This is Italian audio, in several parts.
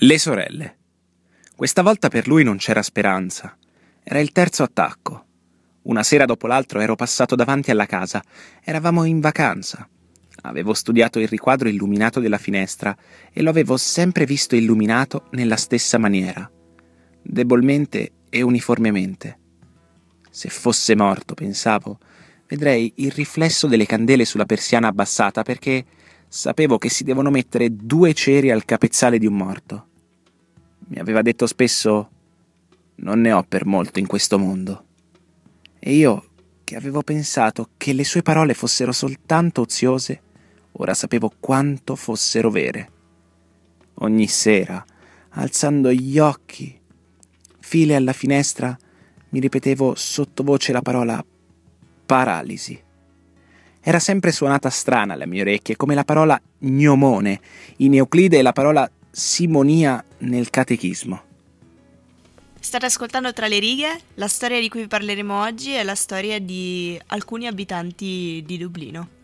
Le sorelle. Questa volta per lui non c'era speranza. Era il terzo attacco. Una sera dopo l'altro ero passato davanti alla casa. Eravamo in vacanza. Avevo studiato il riquadro illuminato della finestra e lo avevo sempre visto illuminato nella stessa maniera, debolmente e uniformemente. Se fosse morto, pensavo, vedrei il riflesso delle candele sulla persiana abbassata perché sapevo che si devono mettere due ceri al capezzale di un morto. Mi aveva detto spesso non ne ho per molto in questo mondo. E io, che avevo pensato che le sue parole fossero soltanto oziose, ora sapevo quanto fossero vere. Ogni sera, alzando gli occhi, file alla finestra, mi ripetevo sottovoce la parola paralisi. Era sempre suonata strana alle mie orecchie, come la parola gnomone in Euclide e la parola simonia nel catechismo. State ascoltando tra le righe, la storia di cui parleremo oggi è la storia di alcuni abitanti di Dublino.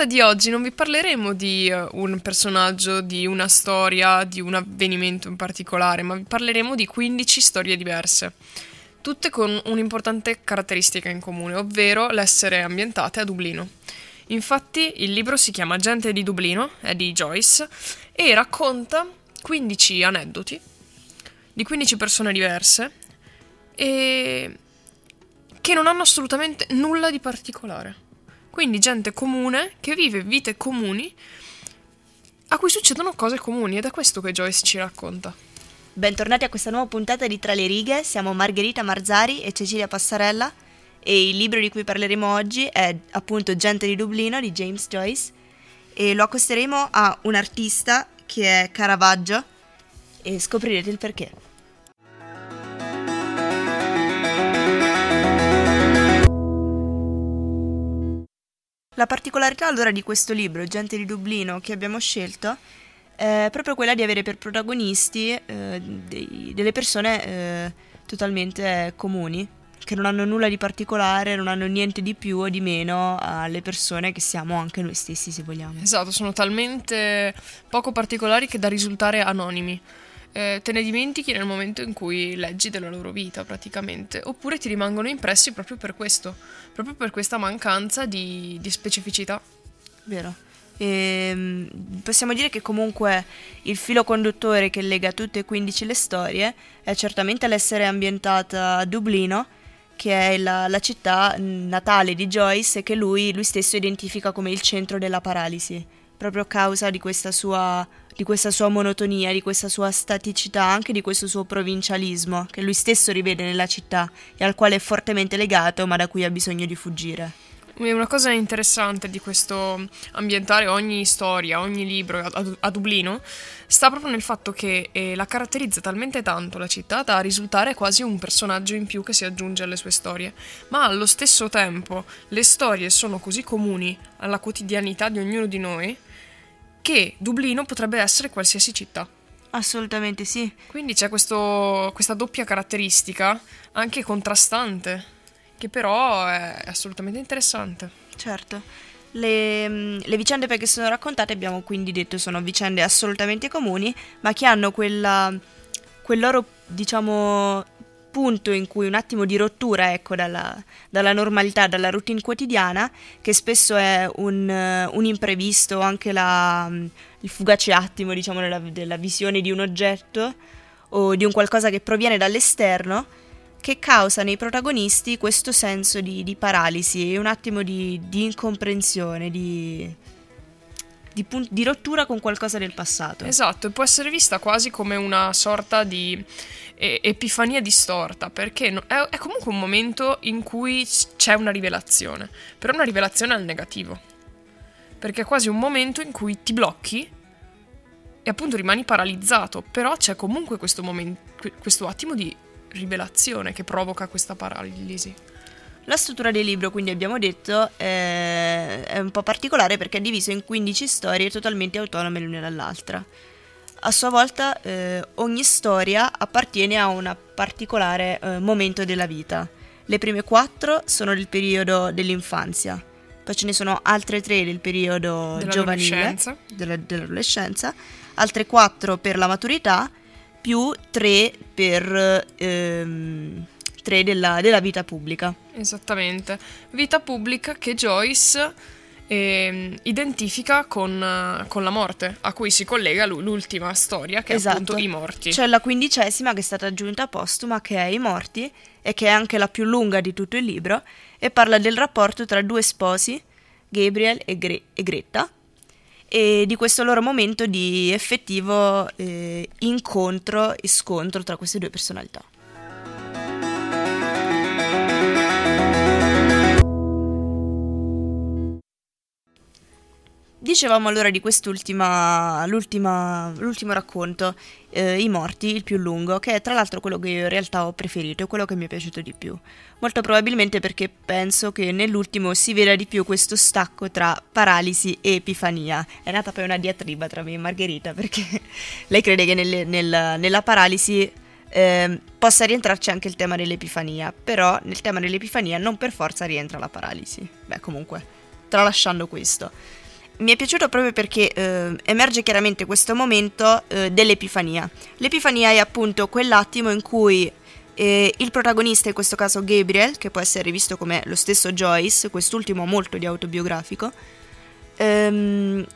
Puntata di oggi non vi parleremo di uh, un personaggio, di una storia, di un avvenimento in particolare, ma vi parleremo di 15 storie diverse, tutte con un'importante caratteristica in comune, ovvero l'essere ambientate a Dublino. Infatti il libro si chiama Gente di Dublino, è di Joyce, e racconta 15 aneddoti di 15 persone diverse e che non hanno assolutamente nulla di particolare. Quindi gente comune che vive vite comuni a cui succedono cose comuni ed è questo che Joyce ci racconta. Bentornati a questa nuova puntata di Tra le righe, siamo Margherita Marzari e Cecilia Passarella e il libro di cui parleremo oggi è appunto Gente di Dublino di James Joyce e lo accosteremo a un artista che è Caravaggio e scoprirete il perché. La particolarità allora di questo libro, Gente di Dublino, che abbiamo scelto, è proprio quella di avere per protagonisti eh, dei, delle persone eh, totalmente comuni, che non hanno nulla di particolare, non hanno niente di più o di meno alle persone che siamo anche noi stessi, se vogliamo. Esatto, sono talmente poco particolari che da risultare anonimi eh, te ne dimentichi nel momento in cui leggi della loro vita praticamente, oppure ti rimangono impressi proprio per questo, proprio per questa mancanza di, di specificità. Vero. E, ehm, possiamo dire che comunque il filo conduttore che lega tutte e 15 le storie è certamente l'essere ambientata a Dublino, che è la, la città natale di Joyce e che lui, lui stesso identifica come il centro della paralisi proprio a causa di questa, sua, di questa sua monotonia, di questa sua staticità, anche di questo suo provincialismo, che lui stesso rivede nella città e al quale è fortemente legato, ma da cui ha bisogno di fuggire. Una cosa interessante di questo ambientare ogni storia, ogni libro a, a Dublino, sta proprio nel fatto che eh, la caratterizza talmente tanto la città da risultare quasi un personaggio in più che si aggiunge alle sue storie. Ma allo stesso tempo le storie sono così comuni alla quotidianità di ognuno di noi che Dublino potrebbe essere qualsiasi città. Assolutamente sì. Quindi c'è questo, questa doppia caratteristica, anche contrastante, che però è assolutamente interessante. Certo. Le, le, vicende perché sono raccontate abbiamo quindi detto sono vicende assolutamente comuni, ma che hanno quella, quel loro, diciamo, punto in cui un attimo di rottura ecco, dalla, dalla normalità, dalla routine quotidiana, che spesso è un, un imprevisto, anche la, il fugace attimo diciamo, della, della visione di un oggetto o di un qualcosa che proviene dall'esterno, che causa nei protagonisti questo senso di, di paralisi e un attimo di, di incomprensione, di, di, pun- di, rottura con qualcosa del passato. Esatto, e può essere vista quasi come una sorta di epifania distorta, perché è, comunque un momento in cui c'è una rivelazione, però una rivelazione al negativo. Perché è quasi un momento in cui ti blocchi e appunto rimani paralizzato, però c'è comunque questo, momento, questo attimo di rivelazione che provoca questa paralisi. La struttura del libro, quindi abbiamo detto, è, è un po' particolare perché è diviso in 15 storie totalmente autonome l'una dall'altra. A sua volta eh, ogni storia appartiene a un particolare eh, momento della vita. Le prime quattro sono del periodo dell'infanzia, poi ce ne sono altre tre del periodo giovanile, della, dell'adolescenza, altre quattro per la maturità, più tre per ehm, tre della, della vita pubblica. Esattamente, vita pubblica che Joyce eh, identifica con, con, la morte, a cui si collega l'ultima storia, che esatto. è appunto I Morti. C'è la quindicesima che è stata aggiunta postuma, che è I Morti, e che è anche la più lunga di tutto il libro, e parla del rapporto tra due sposi, Gabriel e, Gre- e Greta, e di questo loro momento di effettivo eh, incontro e scontro tra queste due personalità. Dicevamo allora di quest'ultima, l'ultimo racconto, eh, I morti, il più lungo, che è tra l'altro quello che io in realtà ho preferito, quello che mi è piaciuto di più. Molto probabilmente perché penso che nell'ultimo si veda di più questo stacco tra paralisi e epifania. È nata poi una diatriba tra me e Margherita, perché lei crede che nelle, nel, nella paralisi eh, possa rientrarci anche il tema dell'epifania, però nel tema dell'epifania non per forza rientra la paralisi. Beh, comunque, tralasciando questo mi è piaciuto proprio perché eh, emerge chiaramente questo momento eh, dell'epifania. L'epifania è appunto quell'attimo in cui eh, il protagonista, in questo caso Gabriel, che può essere visto come lo stesso Joyce, quest'ultimo molto di autobiografico, ehm,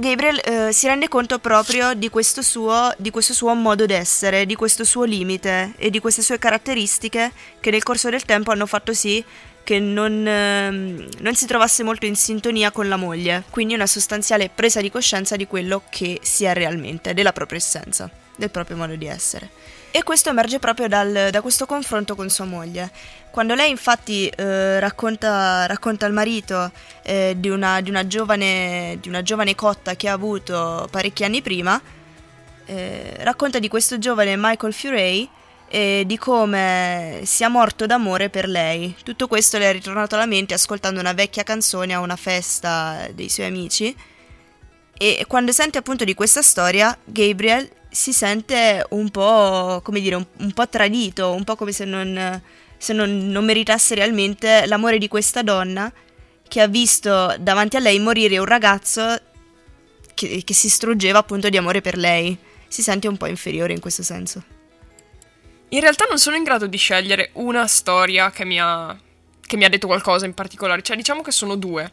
Gabriel eh, si rende conto proprio di questo, suo, di questo suo modo d'essere, di questo suo limite e di queste sue caratteristiche che nel corso del tempo hanno fatto sì che non, ehm, non, si trovasse molto in sintonia con la moglie, quindi una sostanziale presa di coscienza di quello che si è realmente, della propria essenza, del proprio modo di essere. E questo emerge proprio dal, da questo confronto con sua moglie. Quando lei infatti eh, racconta, racconta, al marito eh, di, una, di, una giovane, di, una, giovane, cotta che ha avuto parecchi anni prima, eh, racconta di questo giovane Michael Furey e di come sia morto d'amore per lei. Tutto questo le è ritornato alla mente ascoltando una vecchia canzone a una festa dei suoi amici e quando sente appunto di questa storia Gabriel si sente un po', come dire, un, un po' tradito, un po' come se, non, se non, non meritasse realmente l'amore di questa donna che ha visto davanti a lei morire un ragazzo che, che si struggeva appunto di amore per lei. Si sente un po' inferiore in questo senso. In realtà non sono in grado di scegliere una storia che mi ha, che mi ha detto qualcosa in particolare, cioè diciamo che sono due.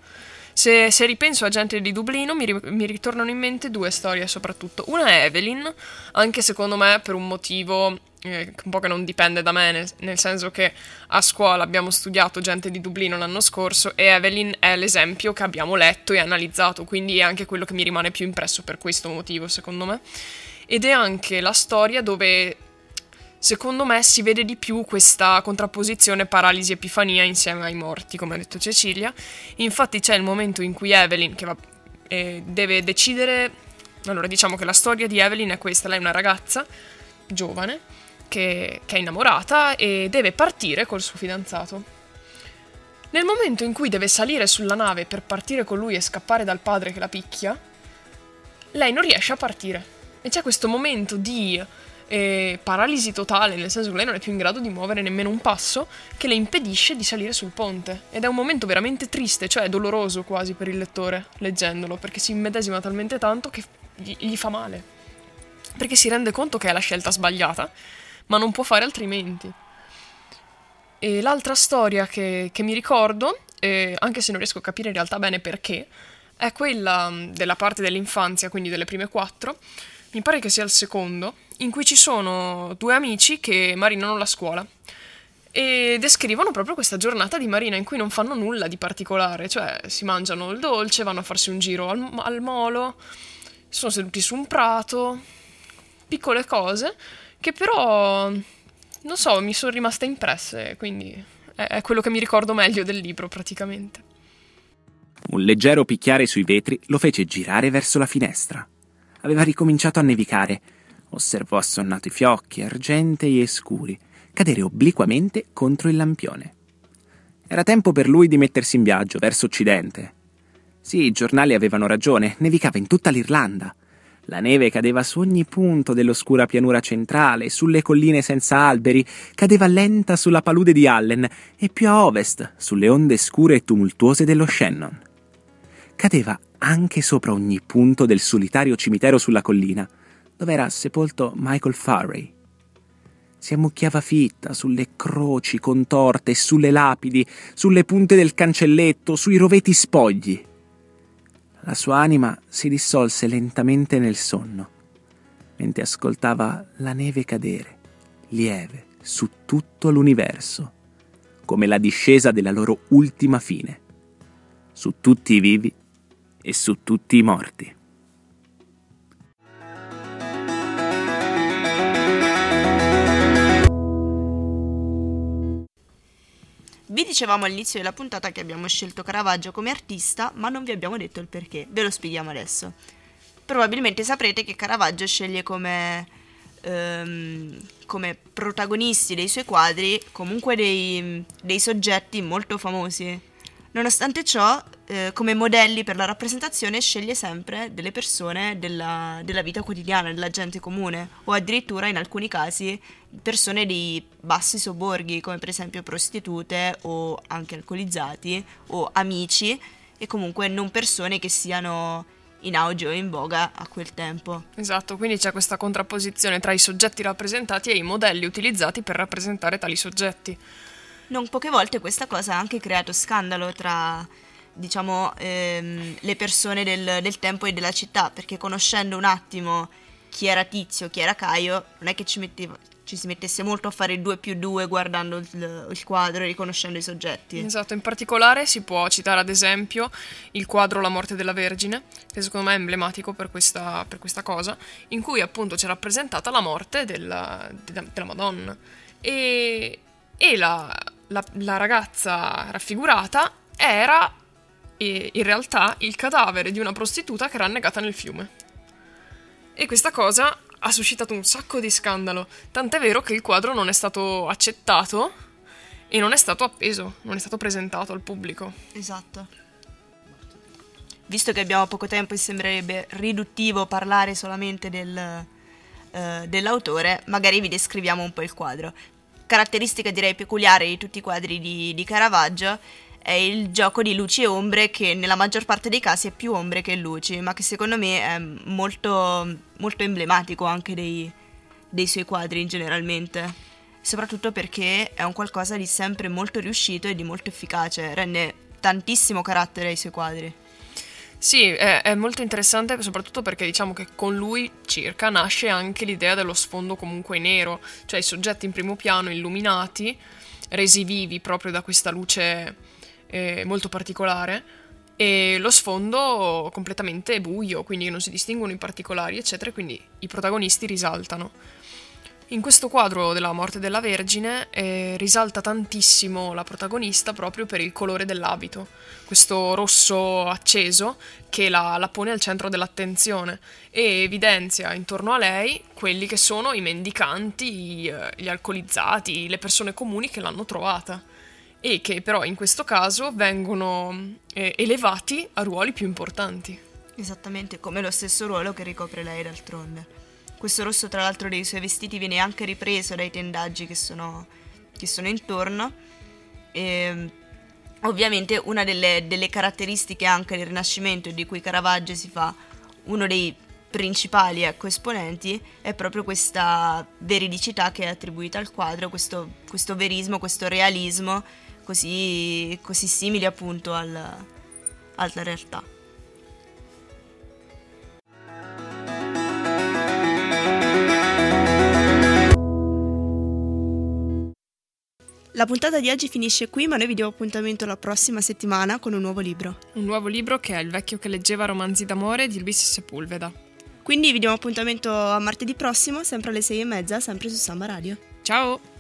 Se, se ripenso a gente di Dublino mi, ri, mi, ritornano in mente due storie soprattutto. Una è Evelyn, anche secondo me per un motivo eh, un po' che non dipende da me, nel, nel, senso che a scuola abbiamo studiato gente di Dublino l'anno scorso e Evelyn è l'esempio che abbiamo letto e analizzato, quindi è anche quello che mi rimane più impresso per questo motivo secondo me. Ed è anche la storia dove secondo me si vede di più questa contrapposizione paralisi-epifania insieme ai morti, come ha detto Cecilia. Infatti c'è il momento in cui Evelyn, che va, eh, deve decidere... Allora, diciamo che la storia di Evelyn è questa, lei è una ragazza giovane che, che è innamorata e deve partire col suo fidanzato. Nel momento in cui deve salire sulla nave per partire con lui e scappare dal padre che la picchia, lei non riesce a partire. E c'è questo momento di eh, paralisi totale, nel senso che lei non è più in grado di muovere nemmeno un passo, che le impedisce di salire sul ponte. Ed è un momento veramente triste, cioè doloroso quasi per il lettore, leggendolo, perché si immedesima talmente tanto che gli, gli fa male. Perché si rende conto che è la scelta sbagliata, ma non può fare altrimenti. E l'altra storia che, che mi ricordo, eh, anche se non riesco a capire in realtà bene perché, è quella della parte dell'infanzia, quindi delle prime quattro, mi pare che sia il secondo, in cui ci sono due amici che marinano la scuola e descrivono proprio questa giornata di marina in cui non fanno nulla di particolare, cioè si mangiano il dolce, vanno a farsi un giro al, al molo, sono seduti su un prato, piccole cose che però, non so, mi sono rimaste impresse, quindi è, è quello che mi ricordo meglio del libro praticamente. Un leggero picchiare sui vetri lo fece girare verso la finestra. Aveva ricominciato a nevicare Osservò assonnato i fiocchi, argentei e scuri, cadere obliquamente contro il lampione. Era tempo per lui di mettersi in viaggio verso occidente. Sì, i giornali avevano ragione, nevicava in tutta l'Irlanda. La neve cadeva su ogni punto dell'oscura pianura centrale, sulle colline senza alberi, cadeva lenta sulla palude di Allen e più a ovest, sulle onde scure e tumultuose dello Shannon. Cadeva anche sopra ogni punto del solitario cimitero sulla collina, dove era sepolto Michael Farray. Si ammucchiava fitta sulle croci contorte, sulle lapidi, sulle punte del cancelletto, sui roveti spogli. La sua anima si dissolse lentamente nel sonno, mentre ascoltava la neve cadere, lieve, su tutto l'universo, come la discesa della loro ultima fine, su tutti i vivi e su tutti i morti. Vi dicevamo all'inizio della puntata che abbiamo scelto Caravaggio come artista, ma non vi abbiamo detto il perché. Ve lo spieghiamo adesso. Probabilmente saprete che Caravaggio sceglie come, ehm, come protagonisti dei suoi quadri comunque dei, dei soggetti molto famosi. Nonostante ciò, eh, come modelli per la rappresentazione sceglie sempre delle persone della, della, vita quotidiana, della gente comune, o addirittura in alcuni casi persone di bassi sobborghi, come per esempio prostitute o anche alcolizzati o amici, e comunque non persone che siano in auge o in voga a quel tempo. Esatto, quindi c'è questa contrapposizione tra i soggetti rappresentati e i modelli utilizzati per rappresentare tali soggetti non poche volte questa cosa ha anche creato scandalo tra diciamo ehm, le persone del, del, tempo e della città perché conoscendo un attimo chi era Tizio, chi era Caio non è che ci, metteva, ci si mettesse molto a fare 2 più 2 guardando il, il, quadro e riconoscendo i soggetti. Esatto, in particolare si può citare ad esempio il quadro La morte della Vergine, che secondo me è emblematico per questa, per questa cosa, in cui appunto c'è rappresentata la morte della, della, della Madonna. E, e la, la, la ragazza raffigurata era eh, in realtà il cadavere di una prostituta che era annegata nel fiume. E questa cosa ha suscitato un sacco di scandalo, tant'è vero che il quadro non è stato accettato e non è stato appeso, non è stato presentato al pubblico. Esatto. Visto che abbiamo poco tempo e sembrerebbe riduttivo parlare solamente del, uh, dell'autore, magari vi descriviamo un po' il quadro caratteristica direi peculiare di tutti i quadri di, di Caravaggio è il gioco di luci e ombre che nella maggior parte dei casi è più ombre che luci, ma che secondo me è molto, molto emblematico anche dei, dei suoi quadri generalmente, soprattutto perché è un qualcosa di sempre molto riuscito e di molto efficace, rende tantissimo carattere ai suoi quadri. Sì, è, è, molto interessante soprattutto perché diciamo che con lui circa nasce anche l'idea dello sfondo comunque nero, cioè i soggetti in primo piano illuminati, resi vivi proprio da questa luce eh, molto particolare e lo sfondo completamente buio, quindi non si distinguono i particolari, eccetera, quindi i protagonisti risaltano. In questo quadro della morte della Vergine eh, risalta tantissimo la protagonista proprio per il colore dell'abito, questo rosso acceso che la, la, pone al centro dell'attenzione e evidenzia intorno a lei quelli che sono i mendicanti, eh, gli alcolizzati, le persone comuni che l'hanno trovata e che però in questo caso vengono eh, elevati a ruoli più importanti. Esattamente come lo stesso ruolo che ricopre lei d'altronde. Questo rosso, tra l'altro, dei suoi vestiti viene anche ripreso dai tendaggi che sono, che sono intorno. E, ehm, ovviamente, una delle, delle caratteristiche anche del Rinascimento di cui Caravaggio si fa uno dei principali ecco, esponenti è proprio questa veridicità che è attribuita al quadro, questo, questo verismo, questo realismo così, così simili appunto al, alla realtà. La puntata di oggi finisce qui, ma noi vi diamo appuntamento la prossima settimana con un nuovo libro. Un nuovo libro che è Il vecchio che leggeva romanzi d'amore di Luis Sepulveda. Quindi vi diamo appuntamento a martedì prossimo, sempre alle sei e mezza, sempre su Samba Radio. Ciao!